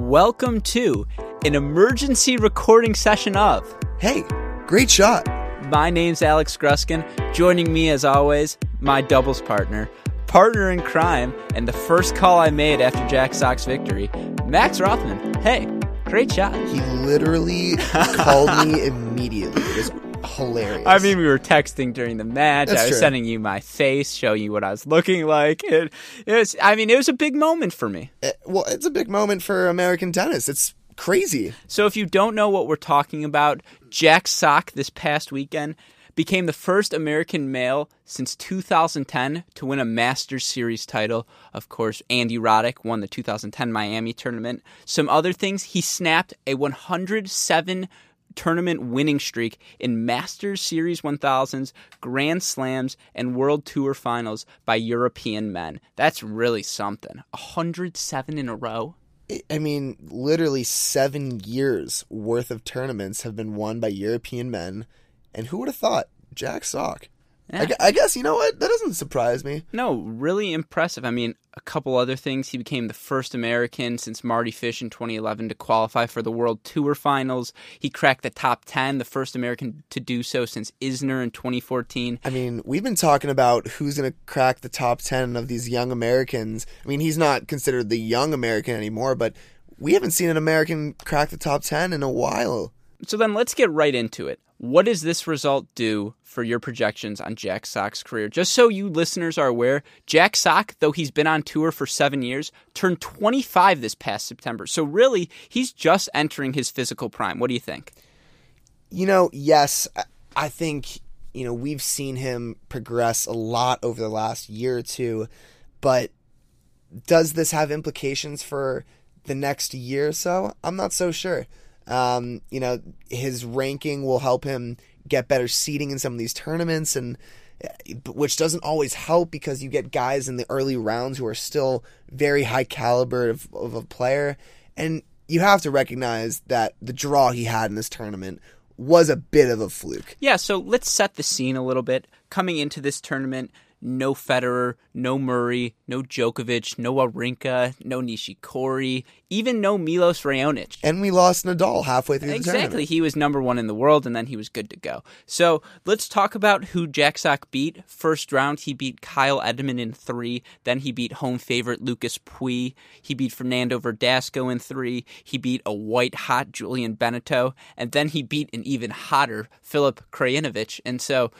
welcome to an emergency recording session of. Hey, great shot. My name's Alex Gruskin. Joining me, as always, my doubles partner, partner in crime, and the first call I made after Jack Sock's victory, Max Rothman. Hey, great shot. He literally called me immediately. It was hilarious. I mean, we were texting during the match. That's I was true. sending you my face, showing you what I was looking like. It, it was, I mean, it was a big moment for me. Eh, well, it's a big moment for American tennis. It's crazy. So, if you don't know what we're talking about, Jack Sock this past weekend became the first American male since 2010 to win a Masters Series title. Of course, Andy Roddick won the 2010 Miami tournament. Some other things, he snapped a 107 tournament winning streak in Masters Series 1000s, Grand Slams, and World Tour finals by European men. That's really something. 107 in a row. I- mean, literally seven years worth of tournaments have been won by European men. And who would have thought? Jack Sock. I, Yeah. gu- I guess, you know what? That doesn't surprise me. No, really impressive. I mean, a couple other things. He became the first American since Mardy Fish in 2011 to qualify for the World Tour Finals. He cracked the top 10, the first American to do so since Isner in 2014. I mean, we've been talking about who's going to crack the top 10 of these young Americans. I mean, he's not considered the young American anymore, but we haven't seen an American crack the top 10 in a while. So then let's get right into it. What does this result do for your projections on Jack Sock's career? Just so you listeners are aware, Jack Sock, though he's been on tour for seven years, turned 25 this past September. So really, he's just entering his physical prime. What do you think? You know, yes, I- think, you know, we've seen him progress a lot over the last year or two, but does this have implications for the next year or so? I'm not so sure. Um, you know, his ranking will help him get better seeding in some of these tournaments and eh, which doesn't always help because you get guys in the early rounds who are still very high caliber of, of a player and you have to recognize that the draw he had in this tournament was a bit of a fluke. Yeah, so let's set the scene a little bit. Coming into this tournament, no Federer, no Murray, no Djokovic, no Wawrinka, no Nishikori, even no Milos Raonic. And we lost Nadal halfway through the Exactly. tournament. He was number one in the world, and then he was good to go. So let's talk about who Jack Sock beat. First round, he beat Kyle Edmund in three. Then he beat home favorite Lucas Pouille. He beat Fernando Verdasco in three. He beat a white hot Julien Benneteau. And then he beat an even hotter Filip Krajinovic. And so,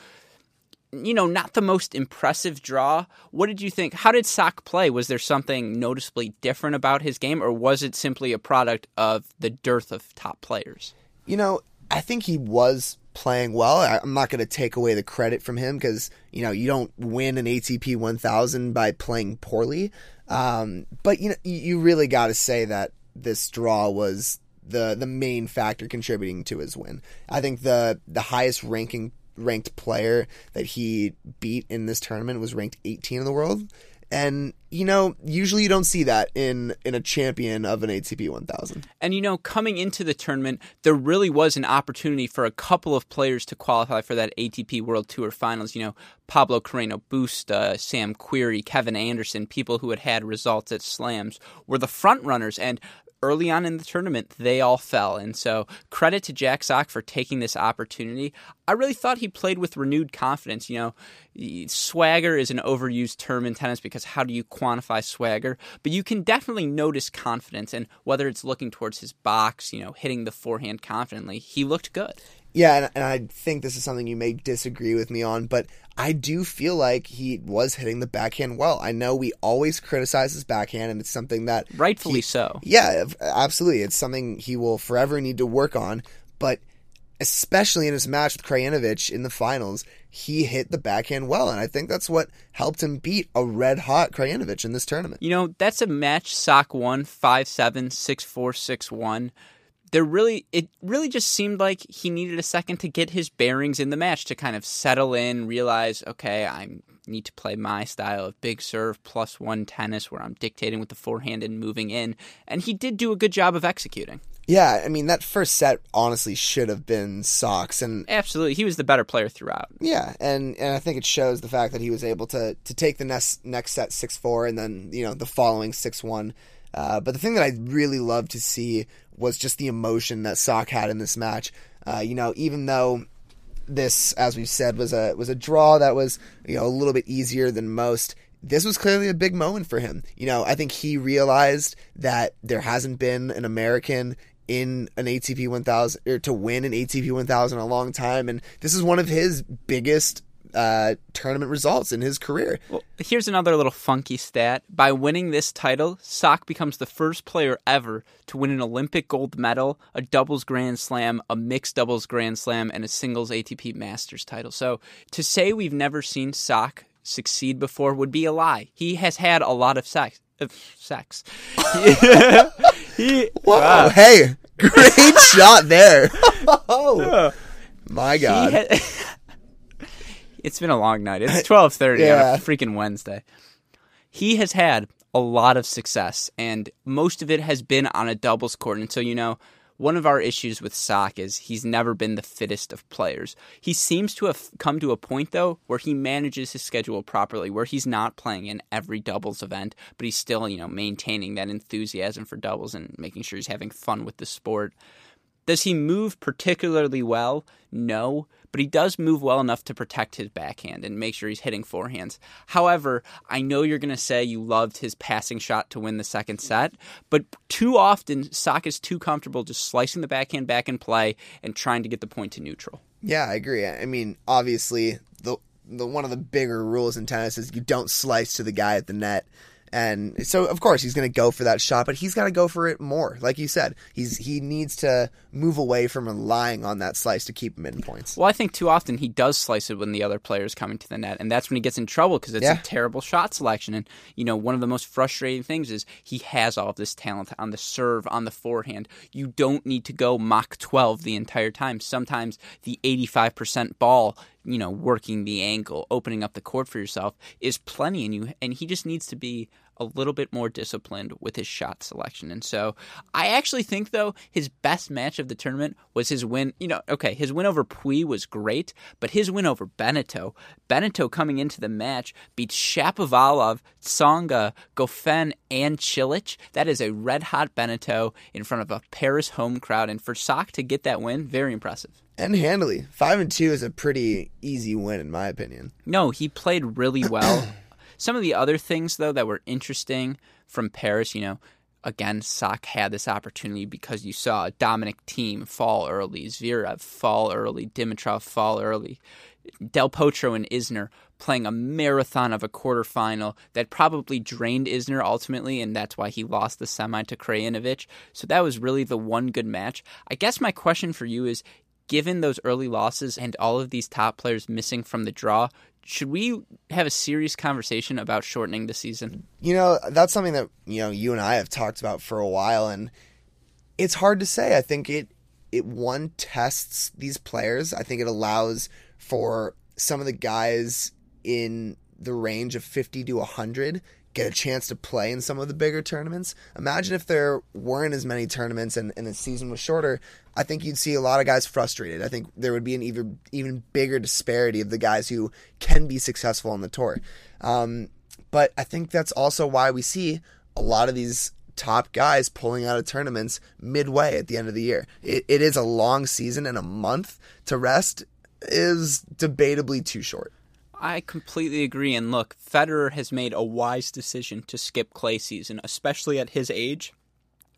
you know, not the most impressive draw. What did you think? How did Sock play? Was there something noticeably different about his game, or was it simply a product of the dearth of top players? You know, I think he was playing well. I'm not going to take away the credit from him because, you know, you don't win an ATP 1000 by playing poorly. Um, but, you know, you really got to say that this draw was the the main factor contributing to his win. I think the the highest ranking ranked player that he beat in this tournament was ranked 18 in the world. And you know, usually you don't see that in in a champion of an ATP 1000. And you know, coming into the tournament, there really was an opportunity for a couple of players to qualify for that ATP World Tour Finals. You know, Pablo Carreno Busta, Sam Querrey, Kevin Anderson, people who had had results at slams, were the front runners. And early on in the tournament, they all fell. And so, credit to Jack Sock for taking this opportunity. I really thought he played with renewed confidence. You know, swagger is an overused term in tennis because how do you quantify swagger? But you can definitely notice confidence, and whether it's looking towards his box, you know, hitting the forehand confidently, he looked good. Yeah, and, and I think this is something you may disagree with me on, but I do feel like he was hitting the backhand well. I know we always criticize his backhand, and it's something that Rightfully he- so. Yeah, absolutely. It's something he will forever need to work on. But especially in his match with Krajinovic in the finals, he hit the backhand well, and I think that's what helped him beat a red hot Krajinovic in this tournament. You know, that's a match Sock won 5 7, 6 4, 6 1. There really, it really just seemed like he needed a second to get his bearings in the match to kind of settle in, realize, okay, I need to play my style of big serve plus one tennis where I'm dictating with the forehand and moving in. And he did do a good job of executing. Yeah, I mean that first set honestly should have been Sock's and Absolutely. He was the better player throughout. Yeah, and, and I think it shows the fact that he was able to to take the next next set six four, and then you know the following six one. Uh, but the thing that I really love to see was just the emotion that Sock had in this match. Uh, you know, even though this, as we've said, was a was a draw that was you know a little bit easier than most. This was clearly a big moment for him. You know, I think he realized that there hasn't been an American in an ATP 1000 or to win an ATP 1000 in a long time, and this is one of his biggest uh, tournament results in his career. Well, here's another little funky stat. By winning this title, Sock becomes the first player ever to win an Olympic gold medal, a doubles Grand Slam, a mixed doubles Grand Slam, and a singles ATP Masters title. So to say we've never seen Sock succeed before would be a lie. He has had a lot of sex. Of sex. he, Whoa! Uh, hey, great shot there. oh, my God. It's been a long night. It's twelve thirty yeah. on a freaking Wednesday. He has had a lot of success, and most of it has been on a doubles court. And so, you know, one of our issues with Sock is he's never been the fittest of players. He seems to have come to a point, though, where he manages his schedule properly, where he's not playing in every doubles event, but he's still, you know, maintaining that enthusiasm for doubles and making sure he's having fun with the sport. Does he move particularly well? No, but he does move well enough to protect his backhand and make sure he's hitting forehands. However, I know you're going to say you loved his passing shot to win the second set, but too often Sock is too comfortable just slicing the backhand back in play and trying to get the point to neutral. Yeah, I agree. I mean, obviously, the the one of the bigger rules in tennis is you don't slice to the guy at the net. And so, of course, he's going to go for that shot, but he's got to go for it more. Like you said, he's he needs to move away from relying on that slice to keep him in points. Well, I think too often he does slice it when the other player is coming to the net, and that's when he gets in trouble because it's yeah. a terrible shot selection. And you know, one of the most frustrating things is he has all of this talent on the serve, on the forehand. You don't need to go Mach 12 the entire time. Sometimes the 85% ball you know, working the angle, opening up the court for yourself is plenty and you and he just needs to be a little bit more disciplined with his shot selection. And so I actually think though his best match of the tournament was his win, you know, okay, his win over Pouille was great, but his win over Benneteau, Benneteau coming into the match beat Shapovalov, Tsonga, Goffin, and Cilic. That is a red hot Benneteau in front of a Paris home crowd and for Sock to get that win, very impressive and handily. Five and two is a pretty easy win, in my opinion. No, he played really well. Some of the other things, though, that were interesting from Paris, you know, again, Sock had this opportunity because you saw Dominic Thiem fall early, Zverev fall early, Dimitrov fall early, Del Potro and Isner playing a marathon of a quarterfinal that probably drained Isner ultimately, and that's why he lost the semi to Krajinovic. So that was really the one good match. I guess my question for you is given those early losses and all of these top players missing from the draw, should we have a serious conversation about shortening the season? You know, that's something that, you know, you and I have talked about for a while and it's hard to say. I think it it one tests these players. I think it allows for some of the guys in the range of 50 to 100 get a chance to play in some of the bigger tournaments. Imagine if there weren't as many tournaments and, and the season was shorter. I think you'd see a lot of guys frustrated. I think there would be an even even bigger disparity of the guys who can be successful on the tour. Um, but I think that's also why we see a lot of these top guys pulling out of tournaments midway at the end of the year. It, it is a long season, and a month to rest is debatably too short. I completely agree. And look, Federer has made a wise decision to skip clay season, especially at his age.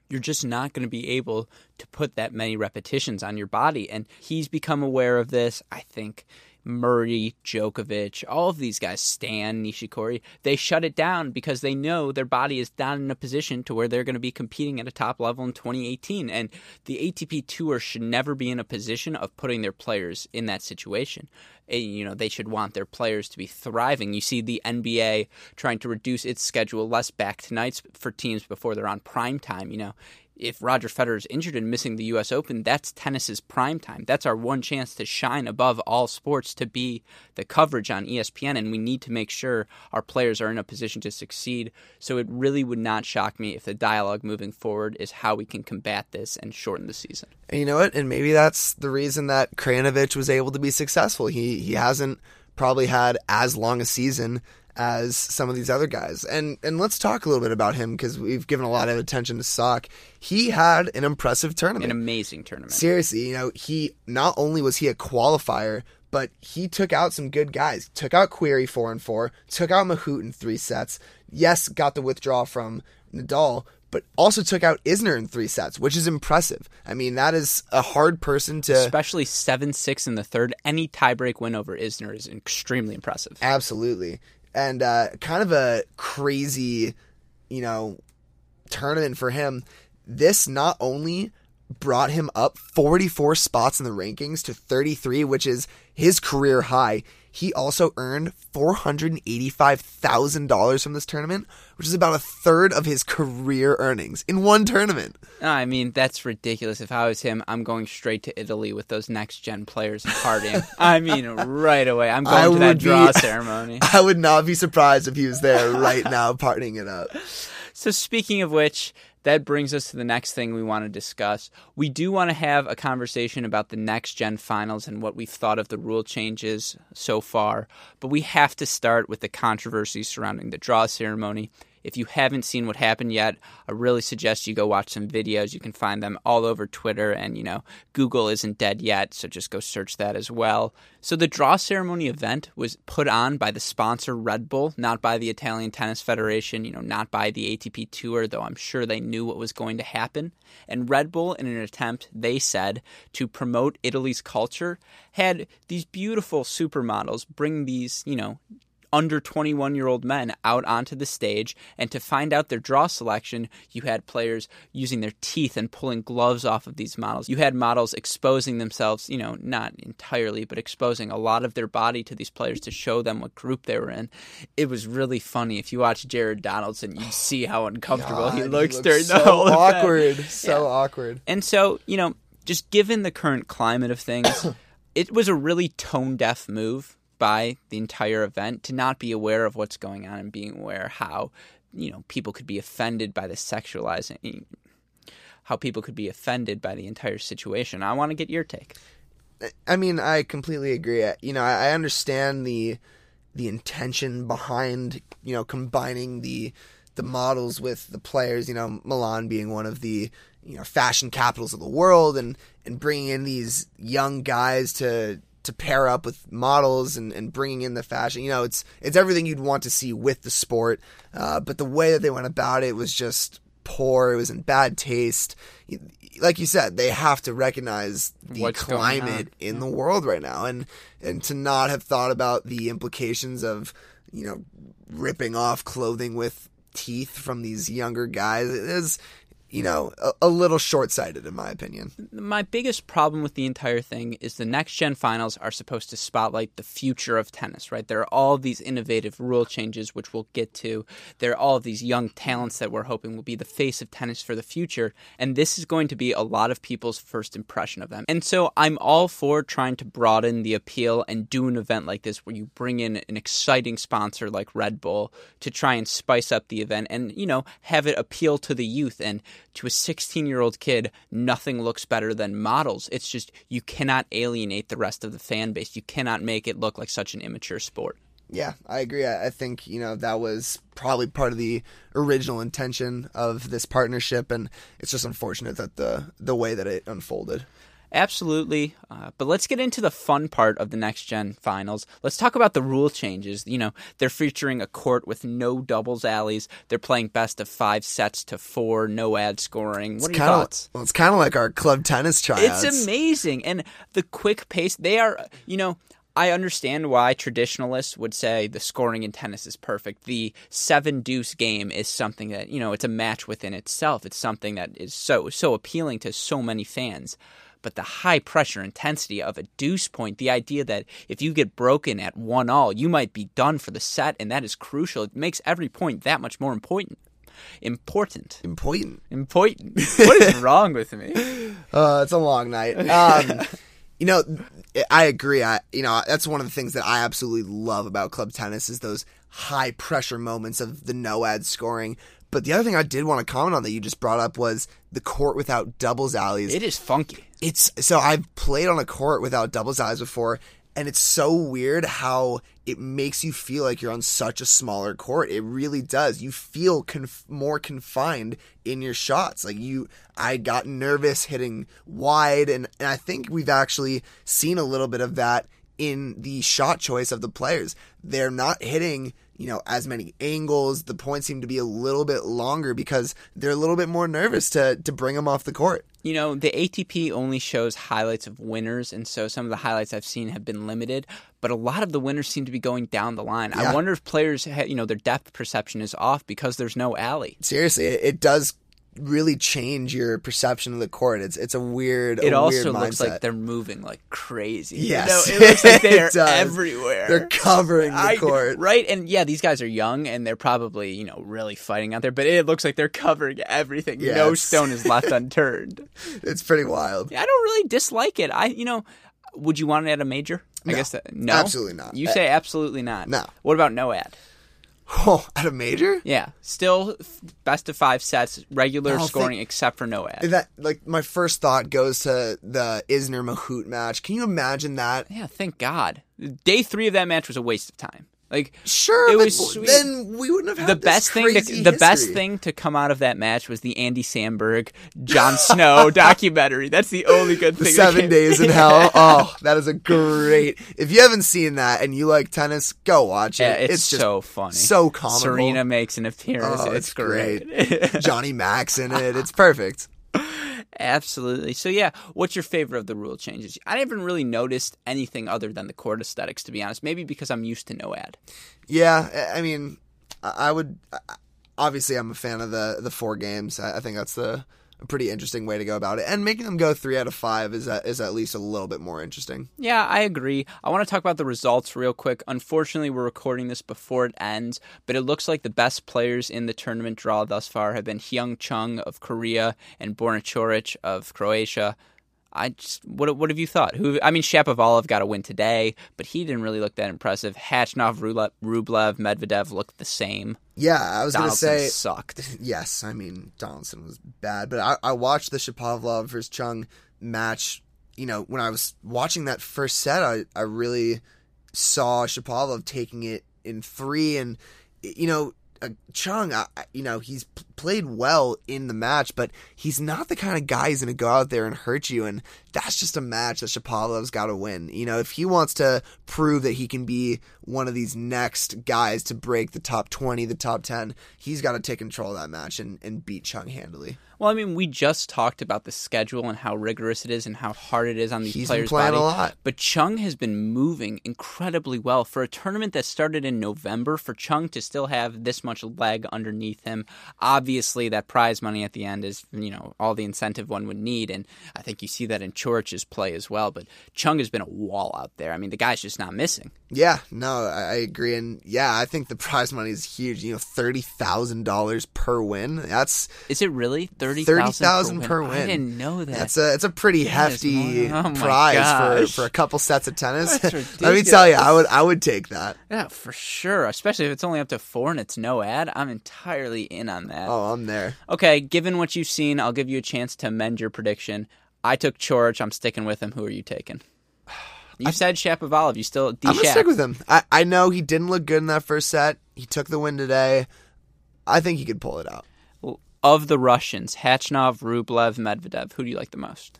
You're just not going to be able to put that many repetitions on your body. And he's become aware of this. I think Murray, Djokovic, all of these guys, Stan, Nishikori, they shut it down because they know their body is not in a position to where they're going to be competing at a top level in 2018. And the ATP Tour should never be in a position of putting their players in that situation. And, you know, they should want their players to be thriving. You see the NBA trying to reduce its schedule less back to nights for teams before they're on prime time. You know, if Roger Federer is injured and missing the U.S. Open, that's tennis's prime time. That's our one chance to shine above all sports to be the coverage on ESPN, and we need to make sure our players are in a position to succeed. So it really would not shock me if the dialogue moving forward is how we can combat this and shorten the season. And you know what? And maybe that's the reason that Krajinovic was able to be successful. He he hasn't probably had as long a season as some of these other guys. And and let's talk a little bit about him because we've given a lot of attention to Sock. He had an impressive tournament, an amazing tournament. Seriously, you know, he not only was he a qualifier, but he took out some good guys. Took out Querrey four and four. Took out Mahut in three sets. Yes, got the withdrawal from Nadal, but also took out Isner in three sets, which is impressive. I mean, that is a hard person to. Especially 7 6 in the third. Any tiebreak win over Isner is extremely impressive. Absolutely. And uh, kind of a crazy, you know, tournament for him. This not only brought him up 44 spots in the rankings to 33, which is his career high. He also earned $485,000 from this tournament, which is about a third of his career earnings in one tournament. I mean, that's ridiculous. If I was him, I'm going straight to Italy with those next gen players and partying. I mean, right away. I'm going I to that draw be, ceremony. I would not be surprised if he was there right now partying it up. So, speaking of which, that brings us to the next thing we want to discuss. We do want to have a conversation about the next gen finals and what we've thought of the rule changes so far, but we have to start with the controversy surrounding the draw ceremony. If you haven't seen what happened yet, I really suggest you go watch some videos. You can find them all over Twitter, and you know, Google isn't dead yet, so just go search that as well. So, the draw ceremony event was put on by the sponsor Red Bull, not by the Italian Tennis Federation, you know, not by the ATP Tour, though I'm sure they knew what was going to happen. And Red Bull, in an attempt, they said, to promote Italy's culture, had these beautiful supermodels bring these, you know, under 21 year old men out onto the stage. And to find out their draw selection, you had players using their teeth and pulling gloves off of these models. You had models exposing themselves, you know, not entirely, but exposing a lot of their body to these players to show them what group they were in. It was really funny. If you watch Jared Donaldson, you'd see how uncomfortable God, he looks he during so the whole awkward, event. so yeah. awkward. And so, you know, just given the current climate of things, it was a really tone deaf move by the entire event to not be aware of what's going on and being aware how you know people could be offended by the sexualizing how people could be offended by the entire situation. I want to get your take. I mean i completely agree. You know i understand the the intention behind you know combining the the models with the players you know milan being one of the you know fashion capitals of the world and and bringing in these young guys to to pair up with models and, and bringing in the fashion. You know, it's it's everything you'd want to see with the sport. Uh, but the way that they went about it was just poor. It was in bad taste. Like you said, they have to recognize the What's climate in the world right now, and and to not have thought about the implications of you know ripping off clothing with teeth from these younger guys is you know, a, a little short sighted, in my opinion. My biggest problem with the entire thing is the next gen finals are supposed to spotlight the future of tennis, right? There are all these innovative rule changes, which we'll get to. There are all these young talents that we're hoping will be the face of tennis for the future. And this is going to be a lot of people's first impression of them. And so I'm all for trying to broaden the appeal and do an event like this where you bring in an exciting sponsor like Red Bull to try and spice up the event and, you know, have it appeal to the youth and to a 16 year old kid, nothing looks better than models. It's just you cannot alienate the rest of the fan base. You cannot make it look like such an immature sport. Yeah, I agree. I think, you know, that was probably part of the original intention of this partnership and it's just unfortunate that the the way that it unfolded. Absolutely. Uh, but let's get into the fun part of the next gen finals. Let's talk about the rule changes. You know, they're featuring a court with no doubles alleys. They're playing best of five sets to four, no ad scoring. What it's are your thoughts? Well, it's kind of like our club tennis tryouts. It's amazing. And the quick pace, they are, you know, I understand why traditionalists would say the scoring in tennis is perfect. The seven deuce game is something that, you know, it's a match within itself. It's something that is so so appealing to so many fans but the high pressure intensity of a deuce point, the idea that if you get broken at one all, you might be done for the set, and that is crucial. It makes every point that much more important. Important. Important. Important. what is wrong with me? Uh, it's a long night. Um, you know, I agree. I, you know, that's one of the things that I absolutely love about club tennis is those high pressure moments of the no ad scoring but the other thing I did want to comment on that you just brought up was the court without doubles alleys. It is funky. It's so I've played on a court without doubles alleys before, and it's so weird how it makes you feel like you're on such a smaller court. It really does. You feel conf- more confined in your shots. Like you, I got nervous hitting wide, and, and I think we've actually seen a little bit of that in the shot choice of the players. They're not hitting you know, as many angles. The points seem to be a little bit longer because they're a little bit more nervous to to bring them off the court. You know, the ATP only shows highlights of winners, and so some of the highlights I've seen have been limited. But a lot of the winners seem to be going down the line. Yeah. I wonder if players, ha- you know, their depth perception is off because there's no alley. Seriously, it, it does really change your perception of the court. It's it's a weird. It a also weird looks mindset. like they're moving like crazy. Yes. you know? it looks like they're everywhere. They're covering the I- court. right? And yeah, these guys are young and they're probably you know really fighting out there. But it looks like they're covering everything. Yeah, no stone is left unturned. It's pretty wild. I don't really dislike it. I you know, would you want it at a major? I guess that, no, absolutely not. You say absolutely not. No. What about no ad? Oh, at a major? Yeah, still f- best of five sets, regular scoring except for no ad. That like my first thought goes to the Isner Mahut match. Can you imagine that? Yeah, thank God. Day three of that match was a waste of time. Like Sure, It but was sweet. then we wouldn't have had the best thing, to, the best thing to come out of that match was the Andy Samberg, Jon Snow documentary. That's the only good The thing. seven days in hell. Oh, that is a great. If you haven't seen that and you like tennis, go watch it. Yeah, it's, just so funny. so comical. Serena makes an appearance. Oh, it's, it's great. Johnny Max in it. It's perfect. Absolutely. So yeah, what's your favorite of the rule changes? I haven't really noticed anything other than the court aesthetics, to be honest. Maybe because I'm used to no ad. Yeah, I- mean, I would. Obviously, I'm a fan of the the four games. I think that's the a pretty interesting way to go about it, and making them go three out of five is at, is at least a little bit more interesting. Yeah, I agree. I want to talk about the results real quick. Unfortunately, we're recording this before it ends, but it looks like the best players in the tournament draw thus far have been Hyung Chung of Korea and Borna Coric of Croatia. I just what what have you thought? Who I mean, Shapovalov got a win today, but he didn't really look that impressive. Khachanov, Rublev, Medvedev looked the same. Yeah, I was gonna Donaldson say sucked. yes. I mean, Donaldson was bad, but I, I watched the Shapovalov versus Chung match. You know, when I was watching that first set, I I really saw Shapovalov taking it in three, and you know, uh, Chung, you know, he's p- played well in the match, but he's not the kind of guy who's going to go out there and hurt you. And that's just a match that Shapovalov's got to win. You know, if he wants to prove that he can be one of these next guys to break the top 20, the top 10, he's got to take control of that match and, and beat Chung handily. Well, I mean, we just talked about the schedule and how rigorous it is and how hard it is on these He's players' playing body. a lot. But Chung has been moving incredibly well for a tournament that started in November. For Chung to still have this much leg underneath him, obviously that prize money at the end is you know all the incentive one would need, and I think you see that in Coric's play as well. But Chung has been a wall out there. I mean, the guy's just not missing. Yeah, no, I, agree, and yeah, I think the prize money is huge. You know, thirty thousand dollars per win. That's Is it really thirty thirty thousand per win. I didn't know that. That's a it's a pretty That hefty oh prize for, for a couple sets of tennis. Let me tell you, I would I would take that. Yeah, for sure. Especially if it's only up to four and it's no ad. I'm entirely in on that. Oh, I'm there. Okay, given what you've seen, I'll give you a chance to amend your prediction. I took Coric. I'm sticking with him. Who are you taking? You said Shapovalov. You still D I'm gonna stick with him. I, I know he didn't look good in that first set. He took the win today. I think he could pull it out. Of the Russians, Khachanov, Rublev, Medvedev. Who do you like the most?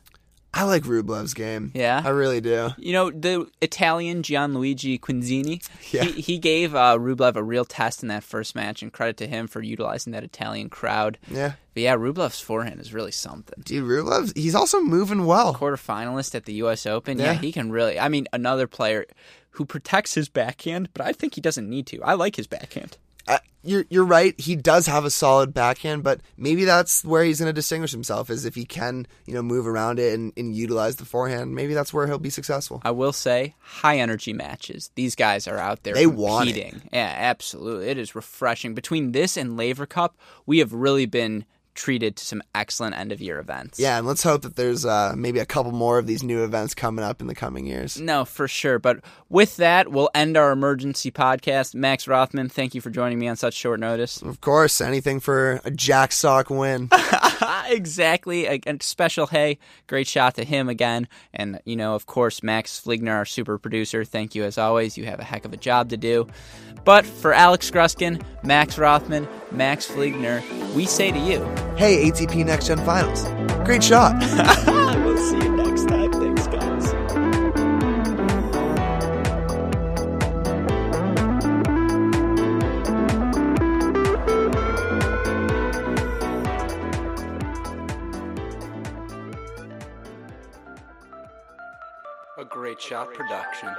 I like Rublev's game. Yeah? I really do. You know the Italian Gianluigi Quinzini. Yeah. He, he gave uh, Rublev a real test in that first match, and credit to him for utilizing that Italian crowd. Yeah, But yeah, Rublev's forehand is really something. dude, Rublev. He's also moving well. quarterfinalist at the U.S. Open. Yeah. Yeah. he can really. I mean, another player who protects his backhand, but I think he doesn't need to. I like his backhand. Uh, you're you're right. He does have a solid backhand, but maybe that's where he's going to distinguish himself is if he can, you know, move around it and, and utilize the forehand. Maybe that's where he'll be successful. I will say, high energy matches. These guys are out there They want it. Yeah, absolutely. It is refreshing. Between this and Laver Cup, we have really been treated to some excellent end of year events. Yeah, and let's hope that there's uh, maybe a couple more of these new events coming up in the coming years. No, for sure. But with that, we'll end our emergency podcast. Max Rothman, thank you for joining me on such short notice. Of course, anything for a Jack Sock win. exactly. A, a special hey, great shot to him again. And, you know, of course, Max Fligner, our super producer, thank you as always. You have a heck of a job to do. But for Alex Gruskin, Max Rothman, Max Fligner, we say to you, Hey, ATP Next Gen Finals, great shot. we'll see you next time. Thanks, guys. A great shot production.